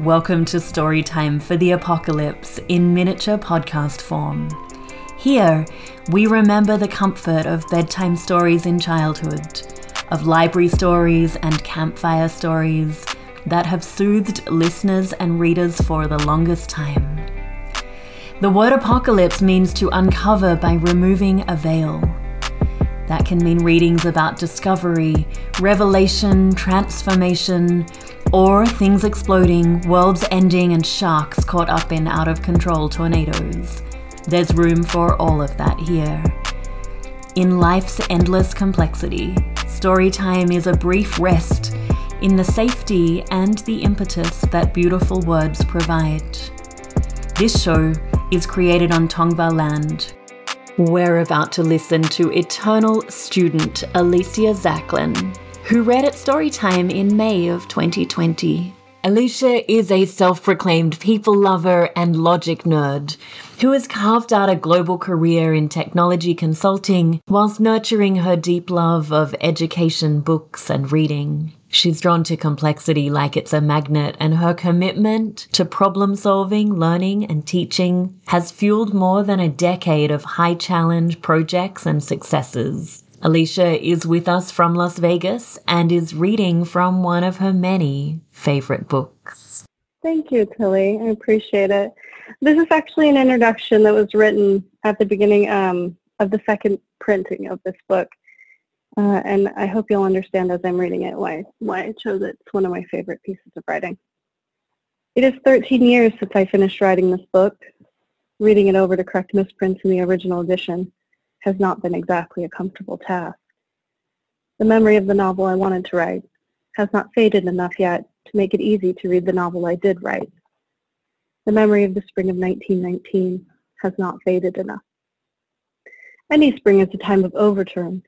Welcome to Storytime for the Apocalypse in miniature podcast form. Here, we remember the comfort of bedtime stories in childhood, of library stories and campfire stories that have soothed listeners and readers for the longest time. The word apocalypse means to uncover by removing a veil. That can mean readings about discovery, revelation, transformation, or things exploding, worlds ending, and sharks caught up in out of control tornadoes. There's room for all of that here. In life's endless complexity, storytime is a brief rest in the safety and the impetus that beautiful words provide. This show is created on Tongva land. We're about to listen to eternal student Alicia Zaklan, who read at Storytime in May of 2020. Alicia is a self proclaimed people lover and logic nerd who has carved out a global career in technology consulting whilst nurturing her deep love of education, books, and reading. She's drawn to complexity like it's a magnet, and her commitment to problem solving, learning, and teaching has fueled more than a decade of high challenge projects and successes. Alicia is with us from Las Vegas and is reading from one of her many favorite books. Thank you, Tilly. I appreciate it. This is actually an introduction that was written at the beginning um, of the second printing of this book. Uh, and I hope you'll understand as I'm reading it why, why I chose it. It's one of my favorite pieces of writing. It is 13 years since I finished writing this book. Reading it over to correct misprints in the original edition has not been exactly a comfortable task. The memory of the novel I wanted to write has not faded enough yet to make it easy to read the novel I did write. The memory of the spring of 1919 has not faded enough. Any spring is a time of overturn.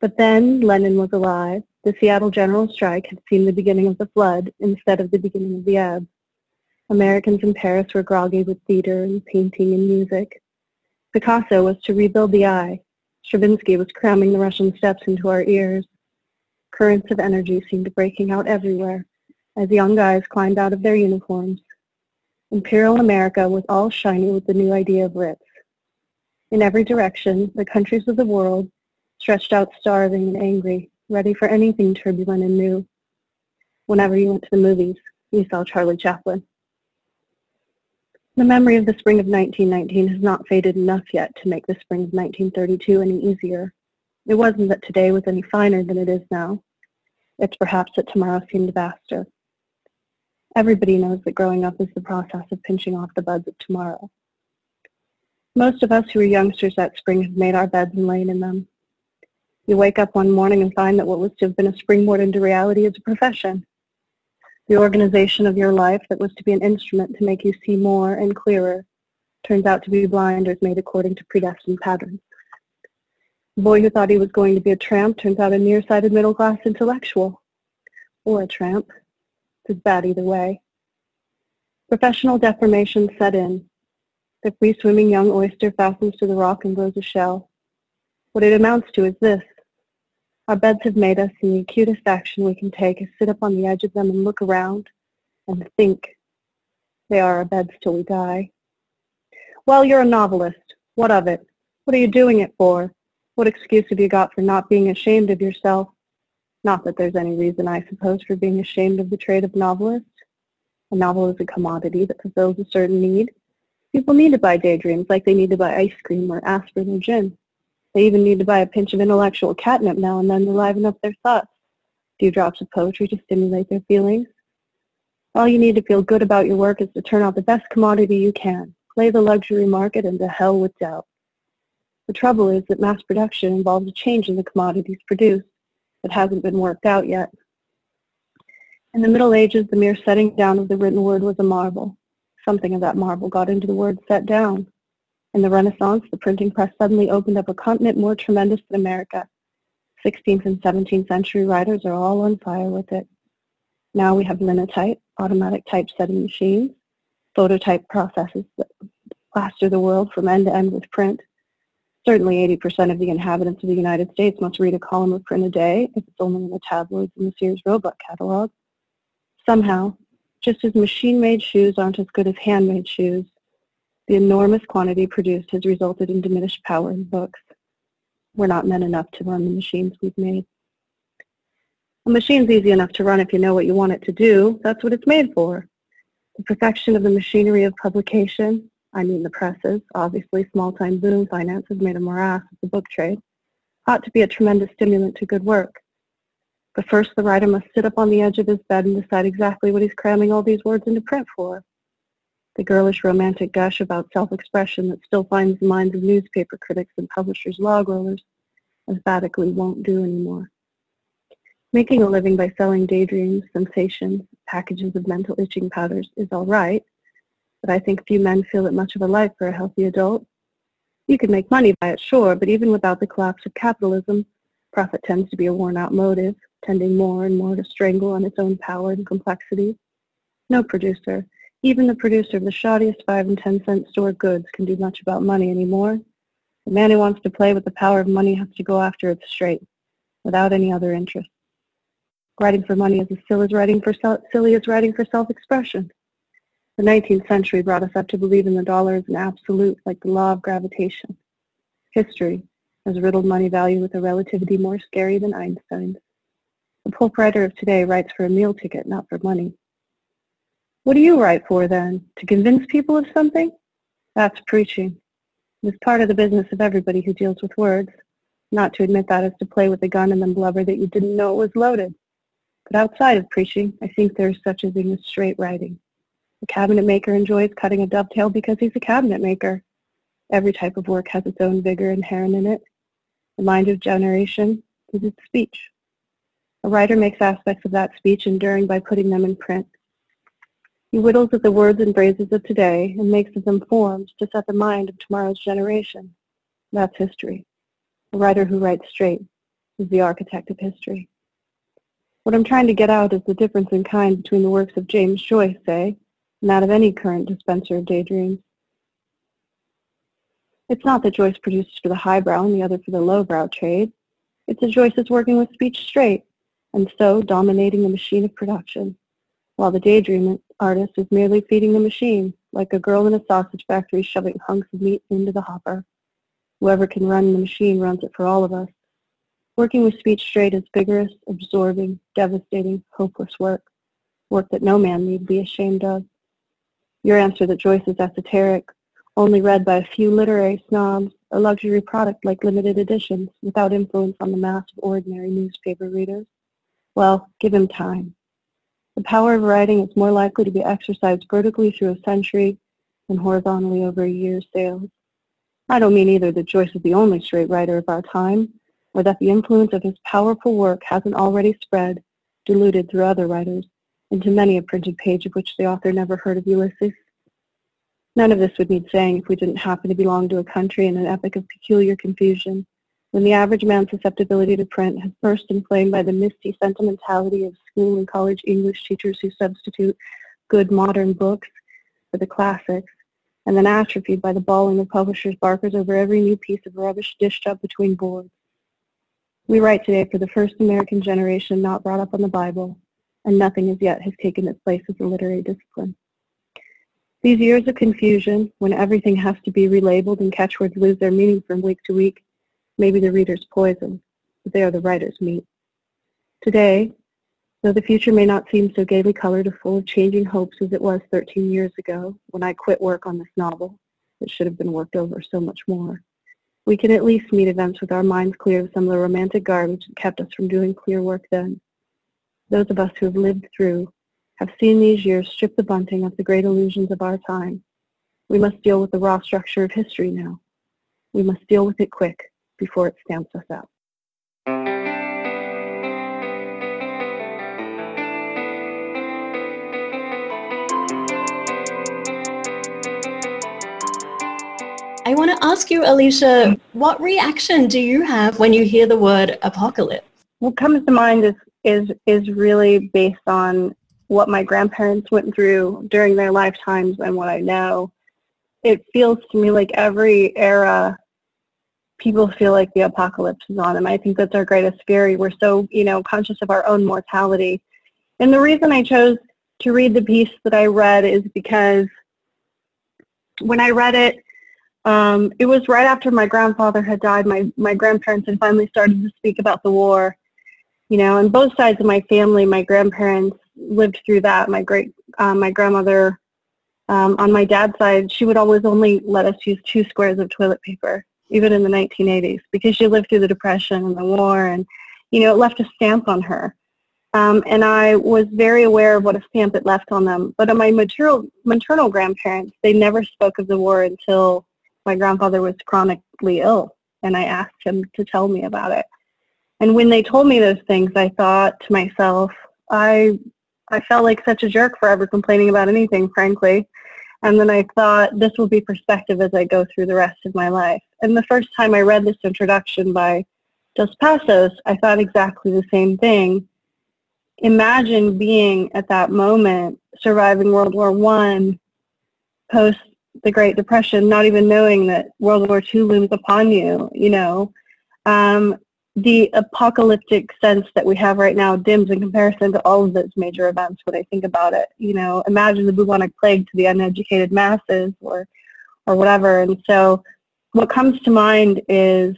But then Lenin was alive. The Seattle general strike had seen the beginning of the flood instead of the beginning of the ebb. Americans in Paris were groggy with theater and painting and music. Picasso was to rebuild the eye. Stravinsky was cramming the Russian steppes into our ears. Currents of energy seemed breaking out everywhere as young guys climbed out of their uniforms. Imperial America was all shiny with the new idea of Ritz. In every direction, the countries of the world stretched out starving and angry, ready for anything turbulent and new. Whenever you went to the movies, you saw Charlie Chaplin. The memory of the spring of 1919 has not faded enough yet to make the spring of 1932 any easier. It wasn't that today was any finer than it is now. It's perhaps that tomorrow seemed vaster. Everybody knows that growing up is the process of pinching off the buds of tomorrow. Most of us who were youngsters that spring have made our beds and lain in them. You wake up one morning and find that what was to have been a springboard into reality is a profession. The organization of your life that was to be an instrument to make you see more and clearer turns out to be blinders made according to predestined patterns. The boy who thought he was going to be a tramp turns out a nearsighted middle-class intellectual. Or a tramp. It's bad either way. Professional deformation set in. The free-swimming young oyster fastens to the rock and grows a shell. What it amounts to is this. Our beds have made us, and the acutest action we can take is sit up on the edge of them and look around and think. They are our beds till we die. Well, you're a novelist. What of it? What are you doing it for? What excuse have you got for not being ashamed of yourself? Not that there's any reason, I suppose, for being ashamed of the trade of novelist. A novel is a commodity that fulfills a certain need. People need to buy daydreams like they need to buy ice cream or aspirin or gin. They even need to buy a pinch of intellectual catnip now and then to liven up their thoughts. A few drops of poetry to stimulate their feelings. All you need to feel good about your work is to turn out the best commodity you can. Play the luxury market and to hell with doubt. The trouble is that mass production involves a change in the commodities produced that hasn't been worked out yet. In the Middle Ages, the mere setting down of the written word was a marvel. Something of that marvel got into the word set down. In the Renaissance, the printing press suddenly opened up a continent more tremendous than America. 16th and 17th century writers are all on fire with it. Now we have linotype, automatic typesetting machines, phototype processes that plaster the world from end to end with print. Certainly 80% of the inhabitants of the United States must read a column of print a day if it's only in the tabloids and the Sears Roebuck catalog. Somehow, just as machine-made shoes aren't as good as handmade shoes, the enormous quantity produced has resulted in diminished power in books. We're not men enough to run the machines we've made. A machine's easy enough to run if you know what you want it to do. That's what it's made for. The perfection of the machinery of publication, I mean the presses, obviously small-time boom finance has made a morass of the book trade, ought to be a tremendous stimulant to good work. But first the writer must sit up on the edge of his bed and decide exactly what he's cramming all these words into print for. The girlish romantic gush about self-expression that still finds the minds of newspaper critics and publishers log rollers emphatically won't do anymore. Making a living by selling daydreams, sensations, packages of mental itching powders is all right, but I think few men feel it much of a life for a healthy adult. You can make money by it, sure, but even without the collapse of capitalism, profit tends to be a worn-out motive, tending more and more to strangle on its own power and complexity. No producer, even the producer of the shoddiest 5 and 10 cent store goods can do much about money anymore. The man who wants to play with the power of money has to go after it straight, without any other interest. Writing for money is as silly as writing for, silly as writing for self-expression. The 19th century brought us up to believe in the dollar as an absolute, like the law of gravitation. History has riddled money value with a relativity more scary than Einstein's. The pulp writer of today writes for a meal ticket, not for money. What do you write for then? To convince people of something? That's preaching. It's part of the business of everybody who deals with words. Not to admit that is to play with a gun and then blubber that you didn't know it was loaded. But outside of preaching, I think there is such a thing as straight writing. A cabinet maker enjoys cutting a dovetail because he's a cabinet maker. Every type of work has its own vigor inherent in it. The mind of generation is its speech. A writer makes aspects of that speech enduring by putting them in print. He whittles at the words and phrases of today and makes of them forms to set the mind of tomorrow's generation. That's history. A writer who writes straight is the architect of history. What I'm trying to get out is the difference in kind between the works of James Joyce, say, and that of any current dispenser of daydreams. It's not that Joyce produces for the highbrow and the other for the lowbrow trade. It's that Joyce is working with speech straight, and so dominating the machine of production, while the daydream artist is merely feeding the machine, like a girl in a sausage factory shoving hunks of meat into the hopper. Whoever can run the machine runs it for all of us. Working with speech straight is vigorous, absorbing, devastating, hopeless work, work that no man need be ashamed of. Your answer that Joyce is esoteric, only read by a few literary snobs, a luxury product like limited editions, without influence on the mass of ordinary newspaper readers. Well, give him time. The power of writing is more likely to be exercised vertically through a century than horizontally over a year's sales. I don't mean either that Joyce is the only straight writer of our time, or that the influence of his powerful work hasn't already spread, diluted through other writers, into many a printed page of which the author never heard of Ulysses. None of this would need saying if we didn't happen to belong to a country in an epoch of peculiar confusion, when the average man's susceptibility to print has burst inflamed by the misty sentimentality of school and college English teachers who substitute good modern books for the classics, and then atrophied by the bawling of publishers' barkers over every new piece of rubbish dished up between boards. We write today for the first American generation not brought up on the Bible, and nothing as yet has taken its place as a literary discipline. These years of confusion, when everything has to be relabeled and catchwords lose their meaning from week to week, may be the reader's poison, but they are the writer's meat. Today, though the future may not seem so gaily colored or full of changing hopes as it was 13 years ago when I quit work on this novel, it should have been worked over so much more. We can at least meet events with our minds clear of some of the romantic garbage that kept us from doing clear work then. Those of us who have lived through have seen these years strip the bunting of the great illusions of our time. We must deal with the raw structure of history now. We must deal with it quick before it stamps us out. I want to ask you, Alicia, what reaction do you have when you hear the word apocalypse? What comes to mind is, is, is really based on what my grandparents went through during their lifetimes and what I know. It feels to me like every era people feel like the apocalypse is on them. I think that's our greatest fear. We're so, you know, conscious of our own mortality. And the reason I chose to read the piece that I read is because when I read it, um, it was right after my grandfather had died. My, my grandparents had finally started to speak about the war. You know, on both sides of my family, my grandparents lived through that. My great, um, my grandmother um, on my dad's side, she would always only let us use two squares of toilet paper, even in the 1980s, because she lived through the Depression and the war, and you know, it left a stamp on her. Um, and I was very aware of what a stamp it left on them. But on my maternal, maternal grandparents, they never spoke of the war until my grandfather was chronically ill, and I asked him to tell me about it. And when they told me those things, I thought to myself, I I felt like such a jerk for ever complaining about anything, frankly. And then I thought this will be perspective as I go through the rest of my life. And the first time I read this introduction by Dos Passos, I thought exactly the same thing. Imagine being at that moment, surviving World War One, post the Great Depression, not even knowing that World War II looms upon you, you know. Um, the apocalyptic sense that we have right now dims in comparison to all of those major events when I think about it. You know, imagine the bubonic plague to the uneducated masses or or whatever. And so what comes to mind is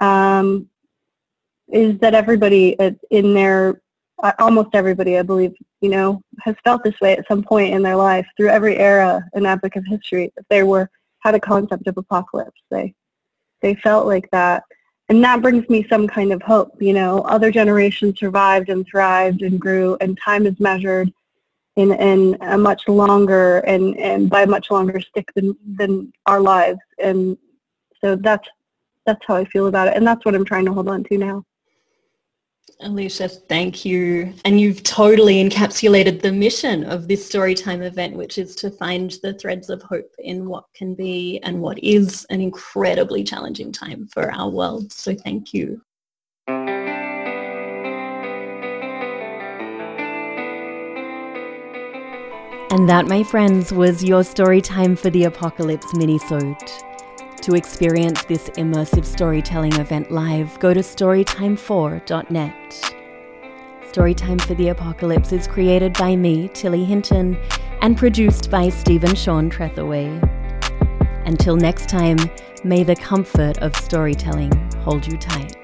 um, is that everybody in their uh, almost everybody, I believe, you know, has felt this way at some point in their life through every era and epoch of history. If they were had a concept of apocalypse, they they felt like that and that brings me some kind of hope. You know, other generations survived and thrived and grew, and time is measured in, in a much longer and, and by a much longer stick than, than our lives. And so that's that's how I feel about it, and that's what I'm trying to hold on to now. Alicia, thank you. And you've totally encapsulated the mission of this Storytime event, which is to find the threads of hope in what can be and what is an incredibly challenging time for our world. So thank you. And that, my friends, was your Storytime for the Apocalypse mini-sode. To experience this immersive storytelling event live, go to storytime4.net. Storytime for the Apocalypse is created by me, Tilly Hinton, and produced by Stephen Sean Trethaway. Until next time, may the comfort of storytelling hold you tight.